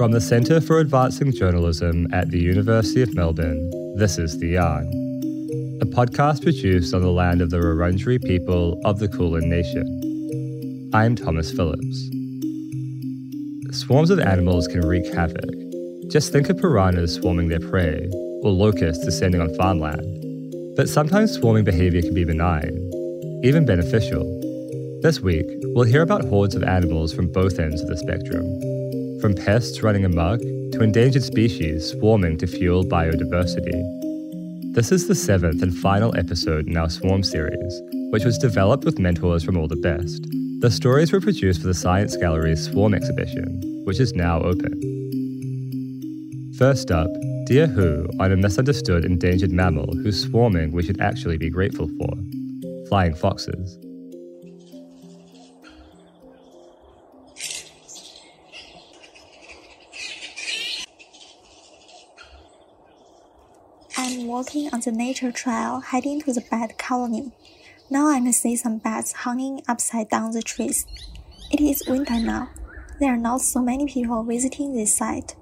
From the Centre for Advancing Journalism at the University of Melbourne, this is The Yarn, a podcast produced on the land of the Wurundjeri people of the Kulin Nation. I'm Thomas Phillips. Swarms of animals can wreak havoc. Just think of piranhas swarming their prey, or locusts descending on farmland. But sometimes swarming behaviour can be benign, even beneficial. This week, we'll hear about hordes of animals from both ends of the spectrum from pests running amok to endangered species swarming to fuel biodiversity. This is the seventh and final episode in our Swarm series, which was developed with mentors from all the best. The stories were produced for the Science Gallery's Swarm exhibition, which is now open. First up, Die Hu on a misunderstood endangered mammal whose swarming we should actually be grateful for flying foxes. I'm walking on the nature trail heading to the bat colony. Now I can see some bats hanging upside down the trees. It is winter now. There are not so many people visiting this site.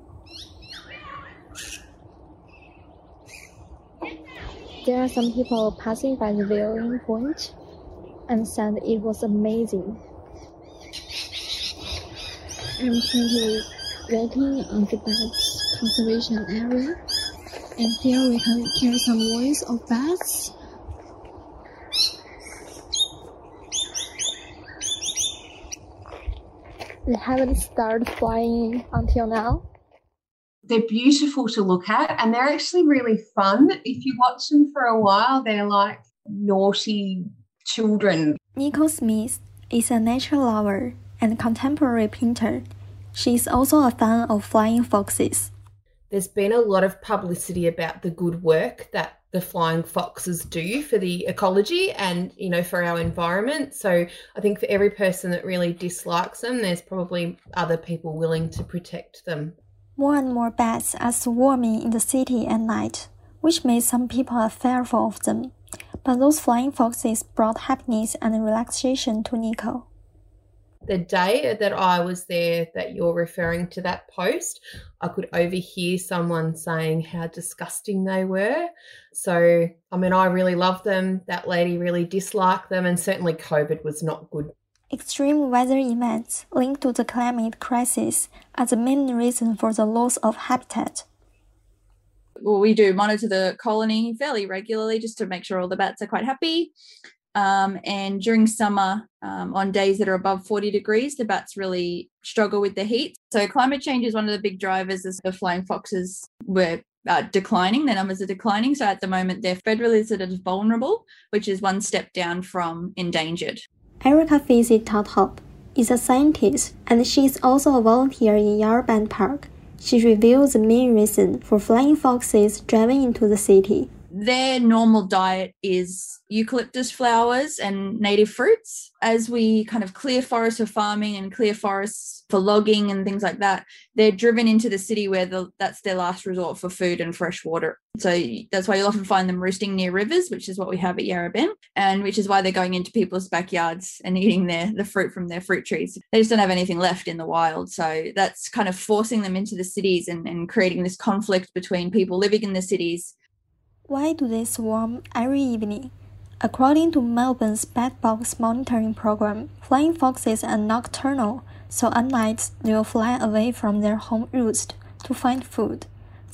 There are some people passing by the viewing point and said it was amazing. I'm currently walking on the bats conservation area and here we can hear some voice of bats. They haven't started flying until now. They're beautiful to look at and they're actually really fun. If you watch them for a while, they're like naughty children. Nicole Smith is a nature lover and contemporary painter. She is also a fan of flying foxes there's been a lot of publicity about the good work that the flying foxes do for the ecology and you know for our environment. So i think for every person that really dislikes them there's probably other people willing to protect them. More and more bats are swarming in the city at night which made some people fearful of them. But those flying foxes brought happiness and relaxation to nico the day that I was there that you're referring to that post, I could overhear someone saying how disgusting they were. So, I mean, I really love them. That lady really disliked them, and certainly COVID was not good. Extreme weather events linked to the climate crisis are the main reason for the loss of habitat. Well, we do monitor the colony fairly regularly just to make sure all the bats are quite happy. Um, and during summer, um, on days that are above 40 degrees, the bats really struggle with the heat. So climate change is one of the big drivers as the flying foxes were uh, declining, their numbers are declining. So at the moment, they're federally listed as vulnerable, which is one step down from endangered. Erica Fizzi Tothop is a scientist and she is also a volunteer in Yarra Bend Park. She reveals the main reason for flying foxes driving into the city their normal diet is eucalyptus flowers and native fruits. As we kind of clear forests for farming and clear forests for logging and things like that, they're driven into the city where the, that's their last resort for food and fresh water. So that's why you'll often find them roosting near rivers, which is what we have at Yarra Bend, and which is why they're going into people's backyards and eating their the fruit from their fruit trees. They just don't have anything left in the wild. So that's kind of forcing them into the cities and, and creating this conflict between people living in the cities why do they swarm every evening? According to Melbourne's Bat Box monitoring program, flying foxes are nocturnal, so at night they will fly away from their home roost to find food,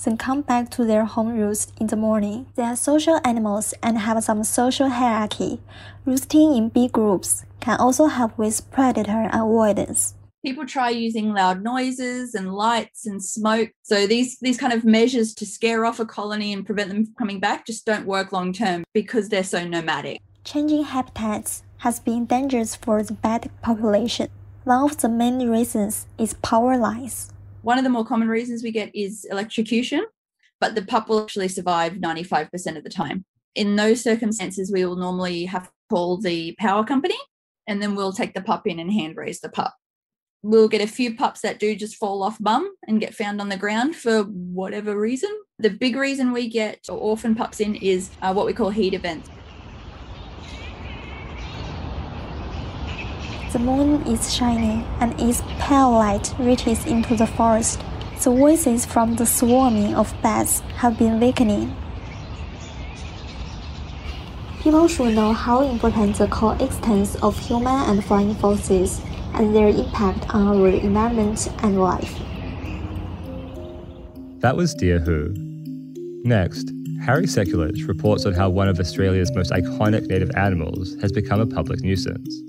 then come back to their home roost in the morning. They are social animals and have some social hierarchy. Roosting in big groups can also help with predator avoidance people try using loud noises and lights and smoke. So these these kind of measures to scare off a colony and prevent them from coming back just don't work long term because they're so nomadic. Changing habitats has been dangerous for the bat population. One of the main reasons is power lines. One of the more common reasons we get is electrocution but the pup will actually survive 95% of the time. In those circumstances we will normally have to call the power company and then we'll take the pup in and hand raise the pup we'll get a few pups that do just fall off bum and get found on the ground for whatever reason. The big reason we get orphan pups in is uh, what we call heat events. The moon is shining and its pale light reaches into the forest. the voices from the swarming of bats have been weakening. People should know how important the coexistence of human and flying foxes and their impact on our environment and life. That was Die Hu. Next, Harry Sekulich reports on how one of Australia's most iconic native animals has become a public nuisance.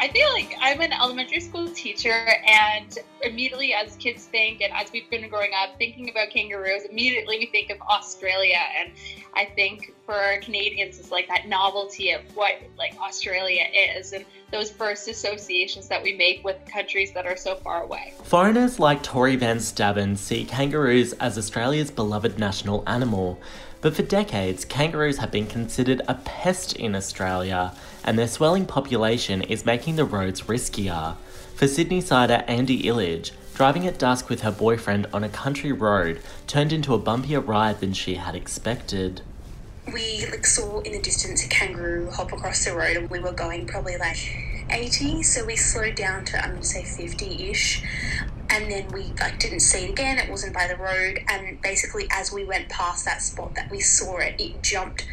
I feel like I'm an elementary school teacher, and immediately, as kids think, and as we've been growing up, thinking about kangaroos, immediately we think of Australia. And I think for Canadians, it's like that novelty of what like Australia is, and those first associations that we make with countries that are so far away. Foreigners like Tori Van Staven see kangaroos as Australia's beloved national animal. But for decades, kangaroos have been considered a pest in Australia, and their swelling population is making the roads riskier. For Sydney sider Andy Illidge, driving at dusk with her boyfriend on a country road turned into a bumpier ride than she had expected. We like saw in the distance a kangaroo hop across the road, and we were going probably like 80, so we slowed down to I'm gonna say 50-ish and then we like didn't see it again. It wasn't by the road, and basically as we went past that spot that we saw it, it jumped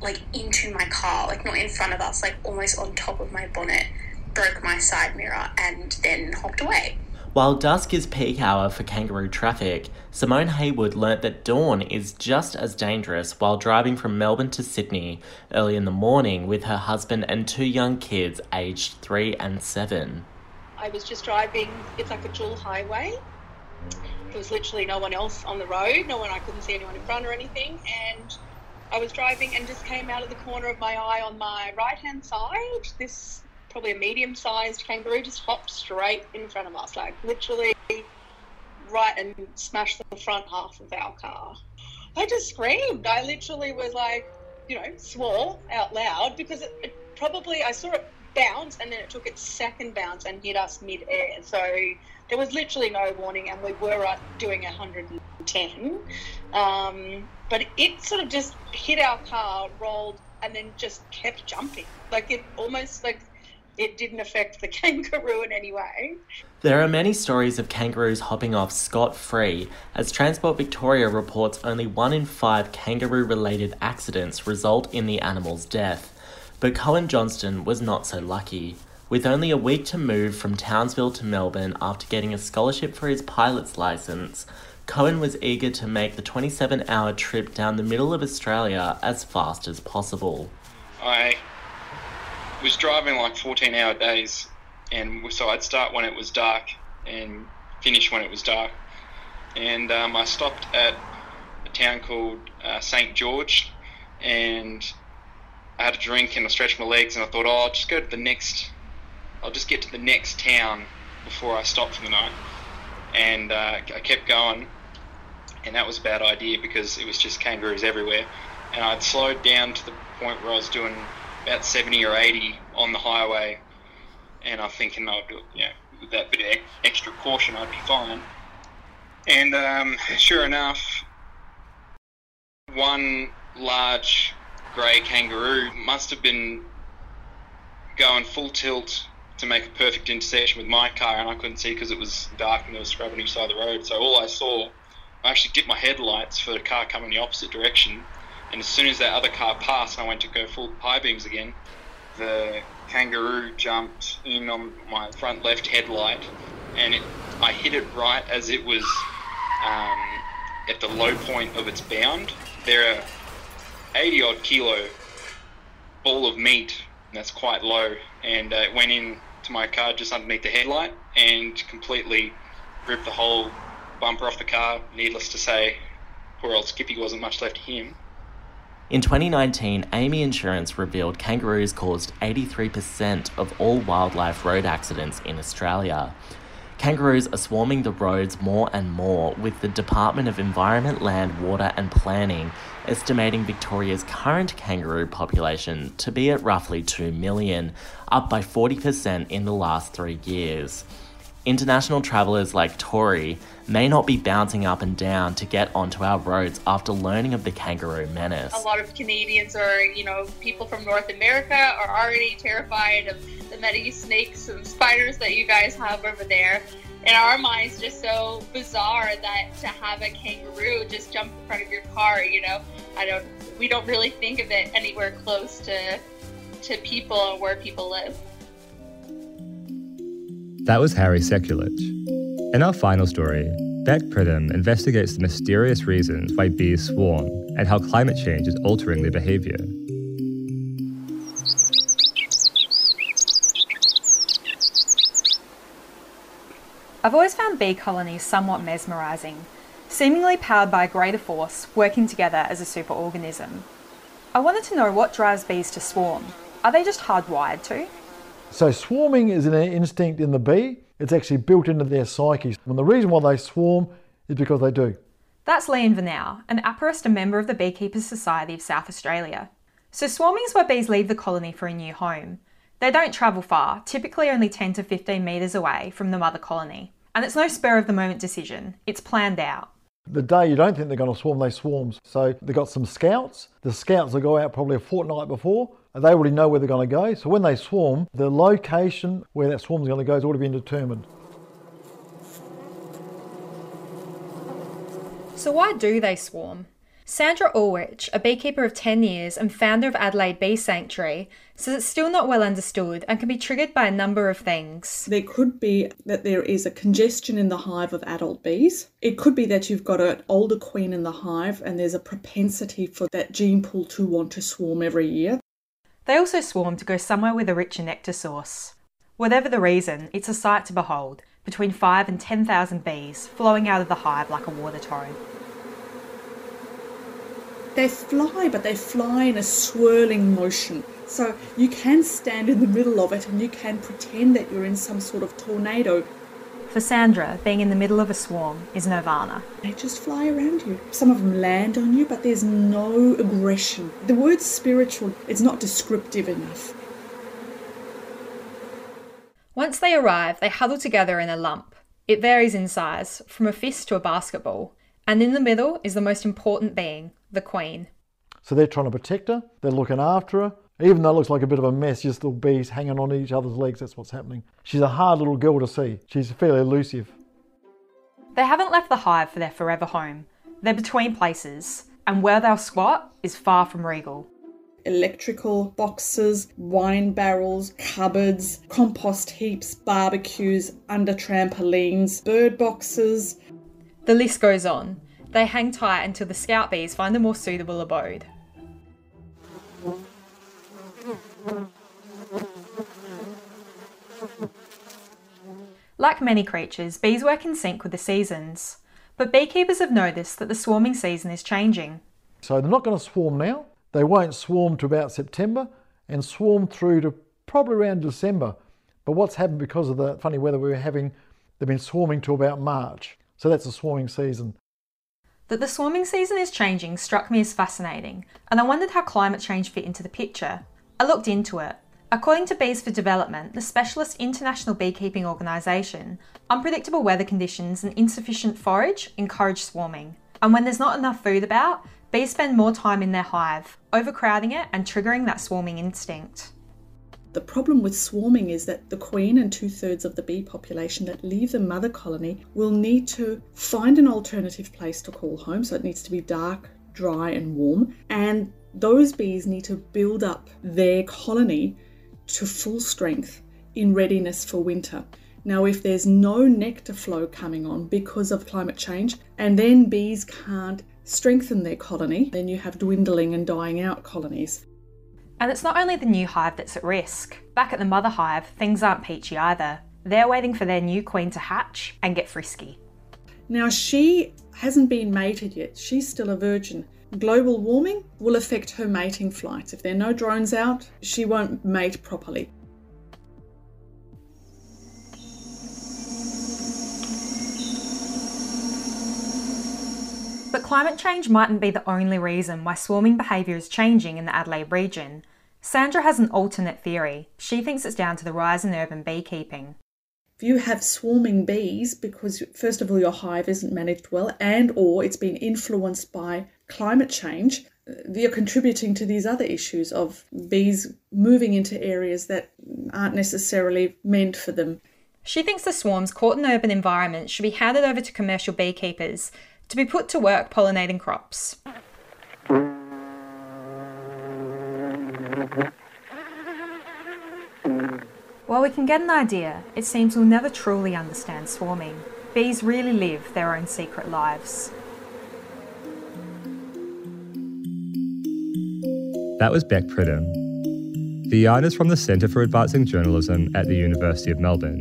like into my car, like not in front of us, like almost on top of my bonnet, broke my side mirror, and then hopped away. While dusk is peak hour for kangaroo traffic, Simone Haywood learnt that dawn is just as dangerous while driving from Melbourne to Sydney early in the morning with her husband and two young kids aged 3 and 7. I was just driving, it's like a dual highway. There was literally no one else on the road, no one, I couldn't see anyone in front or anything. And I was driving and just came out of the corner of my eye on my right hand side. This probably a medium sized kangaroo just hopped straight in front of us, like literally right and smashed the front half of our car. I just screamed. I literally was like, you know, swore out loud because it, it probably, I saw it bounce and then it took its second bounce and hit us mid-air. So there was literally no warning and we were doing 110. Um, but it sort of just hit our car, rolled, and then just kept jumping. Like it almost like it didn't affect the kangaroo in any way. There are many stories of kangaroos hopping off scot free, as Transport Victoria reports only one in five kangaroo related accidents result in the animal's death. But Cohen Johnston was not so lucky. With only a week to move from Townsville to Melbourne after getting a scholarship for his pilot's license, Cohen was eager to make the 27 hour trip down the middle of Australia as fast as possible. I was driving like 14 hour days, and so I'd start when it was dark and finish when it was dark. And um, I stopped at a town called uh, St. George, and I had a drink and I stretched my legs and I thought, oh, I'll just go to the next, I'll just get to the next town before I stop for the night. And uh, I kept going, and that was a bad idea because it was just kangaroos everywhere. And I'd slowed down to the point where I was doing about 70 or 80 on the highway, and I'm thinking I'll do, you know, with that bit of extra caution, I'd be fine. And um, sure enough, one large grey kangaroo must have been going full tilt to make a perfect intersection with my car, and I couldn't see because it was dark and there was scrub on each side of the road. So all I saw, I actually dipped my headlights for the car coming the opposite direction, and as soon as that other car passed, I went to go full high beams again. The kangaroo jumped in on my front left headlight, and it, I hit it right as it was um, at the low point of its bound. There are 80 odd kilo ball of meat. That's quite low, and uh, it went in to my car just underneath the headlight and completely ripped the whole bumper off the car. Needless to say, poor old Skippy wasn't much left of him. In 2019, AAMI Insurance revealed kangaroos caused 83% of all wildlife road accidents in Australia. Kangaroos are swarming the roads more and more, with the Department of Environment, Land, Water and Planning estimating Victoria's current kangaroo population to be at roughly 2 million, up by 40% in the last three years. International travellers like Tori may not be bouncing up and down to get onto our roads after learning of the kangaroo menace. A lot of Canadians or, you know, people from North America are already terrified of the many snakes and spiders that you guys have over there. In our minds, just so bizarre that to have a kangaroo just jump in front of your car, you know, I don't, we don't really think of it anywhere close to, to people or where people live. That was Harry Sekulich. In our final story, Bec Pridham investigates the mysterious reasons why bees swarm and how climate change is altering their behaviour. I've always found bee colonies somewhat mesmerising, seemingly powered by a greater force working together as a superorganism. I wanted to know what drives bees to swarm. Are they just hardwired to? So swarming is an instinct in the bee. It's actually built into their psyche. And the reason why they swarm is because they do. That's Leon Vanau, an apiarist and member of the Beekeepers Society of South Australia. So swarming is where bees leave the colony for a new home. They don't travel far, typically only 10 to 15 metres away from the mother colony. And it's no spur of the moment decision, it's planned out. The day you don't think they're going to swarm, they swarm. So they've got some scouts. The scouts will go out probably a fortnight before they already know where they're going to go. So when they swarm, the location where that swarm is going to go has already been determined. So why do they swarm? Sandra Ulrich, a beekeeper of 10 years and founder of Adelaide Bee Sanctuary, says it's still not well understood and can be triggered by a number of things. There could be that there is a congestion in the hive of adult bees. It could be that you've got an older queen in the hive and there's a propensity for that gene pool to want to swarm every year. They also swarm to go somewhere with a richer nectar source. Whatever the reason, it's a sight to behold, between 5 and 10,000 bees flowing out of the hive like a water torrent. They fly, but they fly in a swirling motion. So you can stand in the middle of it and you can pretend that you're in some sort of tornado for Sandra, being in the middle of a swarm is nirvana. They just fly around you. Some of them land on you, but there's no aggression. The word spiritual is not descriptive enough. Once they arrive, they huddle together in a lump. It varies in size, from a fist to a basketball. And in the middle is the most important being, the queen. So they're trying to protect her, they're looking after her, even though it looks like a bit of a mess, just little bees hanging on each other's legs, that's what's happening. She's a hard little girl to see. She's fairly elusive. They haven't left the hive for their forever home. They're between places, and where they'll squat is far from regal. Electrical boxes, wine barrels, cupboards, compost heaps, barbecues, under trampolines, bird boxes. The list goes on. They hang tight until the scout bees find a more suitable abode. Like many creatures, bees work in sync with the seasons. But beekeepers have noticed that the swarming season is changing. So they're not going to swarm now. They won't swarm to about September and swarm through to probably around December. But what's happened because of the funny weather we were having, they've been swarming to about March. So that's the swarming season. That the swarming season is changing struck me as fascinating, and I wondered how climate change fit into the picture. I looked into it. According to Bees for Development, the specialist international beekeeping organisation, unpredictable weather conditions and insufficient forage encourage swarming. And when there's not enough food about, bees spend more time in their hive, overcrowding it and triggering that swarming instinct. The problem with swarming is that the queen and two thirds of the bee population that leave the mother colony will need to find an alternative place to call home. So it needs to be dark, dry, and warm. And those bees need to build up their colony to full strength in readiness for winter. Now, if there's no nectar flow coming on because of climate change, and then bees can't strengthen their colony, then you have dwindling and dying out colonies. And it's not only the new hive that's at risk. Back at the mother hive, things aren't peachy either. They're waiting for their new queen to hatch and get frisky. Now, she hasn't been mated yet, she's still a virgin. Global warming will affect her mating flights. If there are no drones out, she won't mate properly. But climate change mightn't be the only reason why swarming behaviour is changing in the Adelaide region. Sandra has an alternate theory. She thinks it's down to the rise in urban beekeeping. If you have swarming bees because first of all your hive isn't managed well and or it's been influenced by climate change uh, you're contributing to these other issues of bees moving into areas that aren't necessarily meant for them. She thinks the swarms caught in urban environments should be handed over to commercial beekeepers to be put to work pollinating crops. While we can get an idea, it seems we'll never truly understand swarming. Bees really live their own secret lives. That was Bec Pridham. The yarn is from the Centre for Advancing Journalism at the University of Melbourne.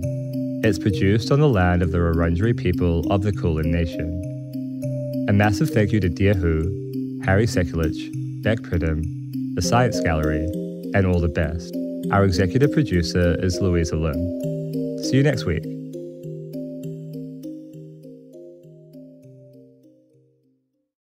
It's produced on the land of the Wurundjeri people of the Kulin Nation. A massive thank you to Die Hu, Harry Sekulich, Bec Pridham, the Science Gallery, and all the best. Our executive producer is Louisa Lim. See you next week.